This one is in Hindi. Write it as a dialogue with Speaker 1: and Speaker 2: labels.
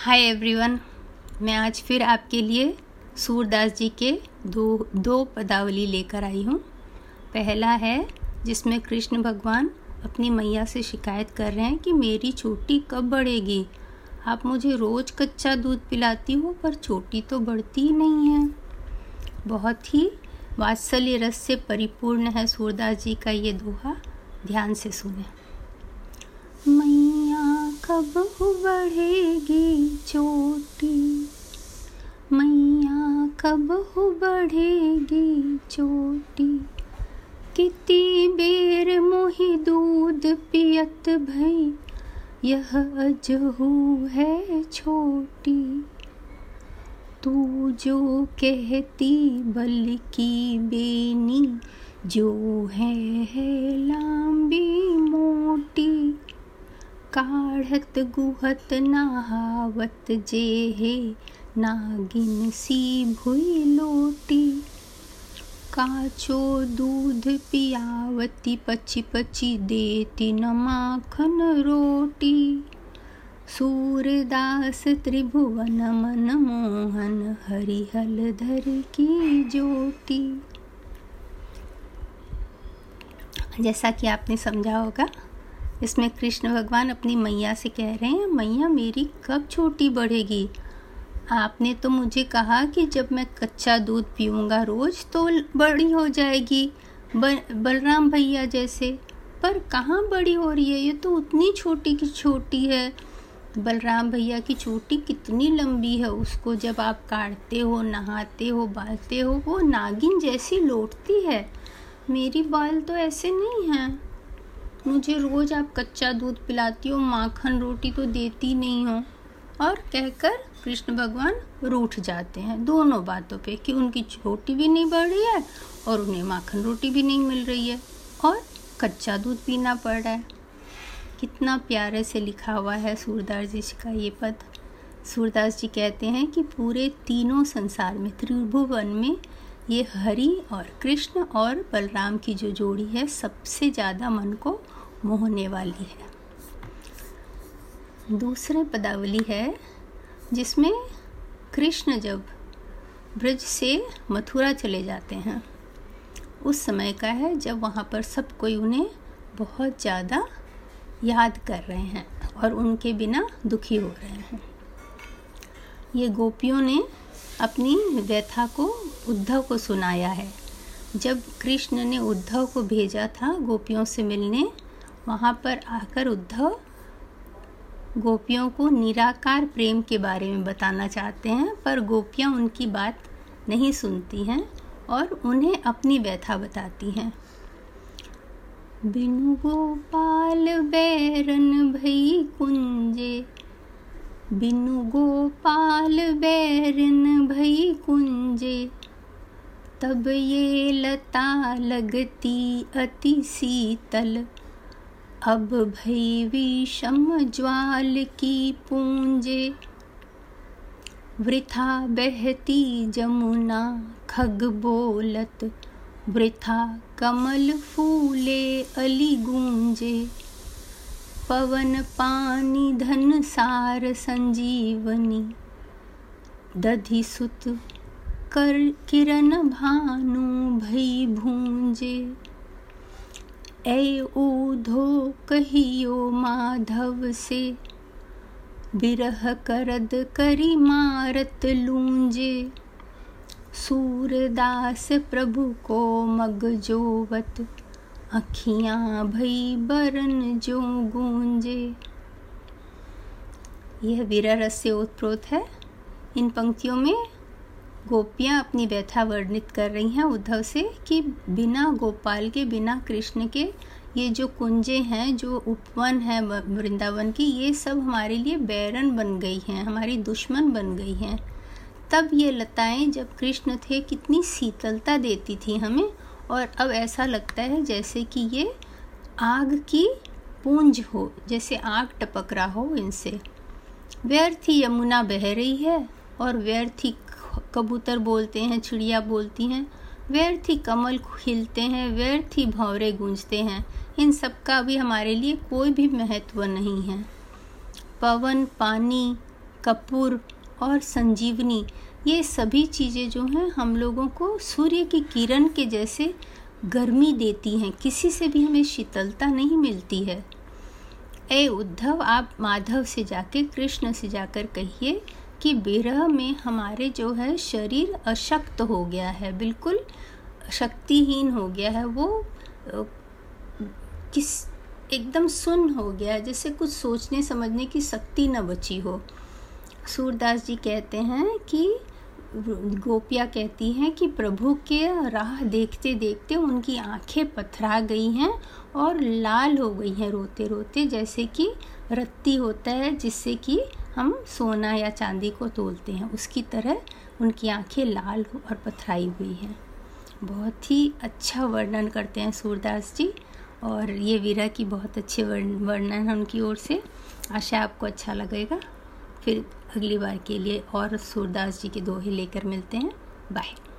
Speaker 1: हाय एवरीवन मैं आज फिर आपके लिए सूरदास जी के दो दो पदावली लेकर आई हूँ। पहला है जिसमें कृष्ण भगवान अपनी मैया से शिकायत कर रहे हैं कि मेरी चोटी कब बढ़ेगी। आप मुझे रोज़ कच्चा दूध पिलाती हो, पर चोटी तो बढ़ती ही नहीं है। बहुत ही वात्सल्य रस से परिपूर्ण है सूरदास जी का ये दोहा। ध्यान से सुने। कब बढ़ेगी चोटी? मैया कब बढ़ेगी चोटी? कितनी बेर मोही दूध पियत भई यह अजहू है छोटी। तू जो कहती बल की बेनी जो है, है लांबी मोटी। काढ़त गुहत नहावत जे हे, नागिन सी भुई लोटी। काचो दूध पियावती, पची पची देती न माखन रोटी। सूरदास त्रिभुवन मन मोहन, हरिहल धर की ज्योति। जैसा कि आपने समझा होगा इसमें कृष्ण भगवान अपनी मैया से कह रहे हैं, मैया, मेरी कब छोटी बढ़ेगी? आपने तो मुझे कहा कि जब मैं कच्चा दूध पीऊँगा रोज़ तो बड़ी हो जाएगी बलराम भैया जैसे। पर कहाँ बड़ी हो रही है? ये तो उतनी छोटी की छोटी है। बलराम भैया की चोटी कितनी लंबी है। उसको जब आप काटते हो, नहाते हो, बालते हो, वो नागिन जैसी लौटती है। मेरी बाल तो ऐसे नहीं हैं। मुझे रोज़ आप कच्चा दूध पिलाती हो, माखन रोटी तो देती नहीं हो। और कहकर कृष्ण भगवान रूठ जाते हैं दोनों बातों पे कि उनकी छोटी भी नहीं बढ़ रही है और उन्हें माखन रोटी भी नहीं मिल रही है और कच्चा दूध पीना पड़ रहा है। कितना प्यारे से लिखा हुआ है सूरदास जी का ये पद। सूरदास जी कहते हैं कि पूरे तीनों संसार में, त्रिभुवन में ये हरि और कृष्ण और बलराम की जो जोड़ी है, सबसे ज़्यादा मन को मोहने वाली है। दूसरे पदावली है, जिसमें कृष्ण जब ब्रज से मथुरा चले जाते हैं, उस समय का है जब वहाँ पर सब कोई उन्हें बहुत ज़्यादा याद कर रहे हैं और उनके बिना दुखी हो रहे हैं। ये गोपियों ने अपनी व्यथा को, उद्धव को सुनाया है। जब कृष्ण ने उद्धव को भेजा था गोपियों से मिलने वहाँ पर आकर उद्धव गोपियों को निराकार प्रेम के बारे में बताना चाहते हैं, पर गोपियाँ उनकी बात नहीं सुनती हैं और उन्हें अपनी व्यथा बताती हैं। बिनु गोपाल बैरन भई कुंजे, बिनु गोपाल बैरन भई कुंजे, तब ये लता लगती अति शीतल। अब भई विषम ज्वाल की पूंजे। वृथा बहती जमुना, खग बोलत। वृथा कमल फूले अली गूंजे। पवन पानी धन सार संजीवनी। दधि सुत कर किरण भानु भई भूंजे। ऐ ऊधो कहियो माधव से। बिरह करद करी मारत लूंजे। सूरदास प्रभु को मग जोवत। अखियाँ भई बरन जो गूंजे। यह वीरा रस से उत्प्रोत है। इन पंक्तियों में गोपियाँ अपनी व्यथा वर्णित कर रही हैं उद्धव से कि बिना गोपाल के, बिना कृष्ण के ये जो कुंजे हैं, जो उपवन है वृंदावन की, ये सब हमारे लिए बैरन बन गई हैं, हमारी दुश्मन बन गई हैं। तब ये लताएँ जब कृष्ण थे, कितनी शीतलता देती थी हमें, और अब ऐसा लगता है जैसे कि ये आग की पूंज हो, जैसे आग टपक रहा हो इनसे। व्यर्थी यमुना बह रही है, और व्यर्थी कबूतर बोलते हैं, चिड़िया बोलती हैं, व्यर्थी कमल खिलते हैं, व्यर्थी भंवरे गूंजते हैं। इन सब का भी हमारे लिए कोई भी महत्व नहीं है। पवन, पानी, कपूर और संजीवनी, ये सभी चीज़ें जो हैं हम लोगों को सूर्य की किरण के जैसे गर्मी देती हैं। किसी से भी हमें शीतलता नहीं मिलती है। ए उद्धव, आप माधव से जाके, कृष्ण से जाकर कहिए कि विरह में हमारे जो है शरीर अशक्त हो गया है, बिल्कुल शक्तिहीन हो गया है। वो किस, एकदम सुन हो गया है, जैसे कुछ सोचने, समझने की शक्ति न बची हो। सूरदास जी कहते हैं कि, गोपिया कहती हैं कि प्रभु के राह देखते देखते उनकी आँखें पथरा गई हैं और लाल हो गई हैं रोते रोते जैसे कि रत्ती होता है, जिससे कि हम सोना या चांदी को तोलते हैं। उसकी तरह उनकी आँखें लाल और पथराई हुई हैं। बहुत ही अच्छा वर्णन करते हैं सूरदास जी और ये वीरा की बहुत अच्छे वर्णन है उनकी ओर से। आशा आपको अच्छा लगेगा। फिर अगली बार के लिए और सूरदास जी के दोहे लेकर मिलते हैं। बाय।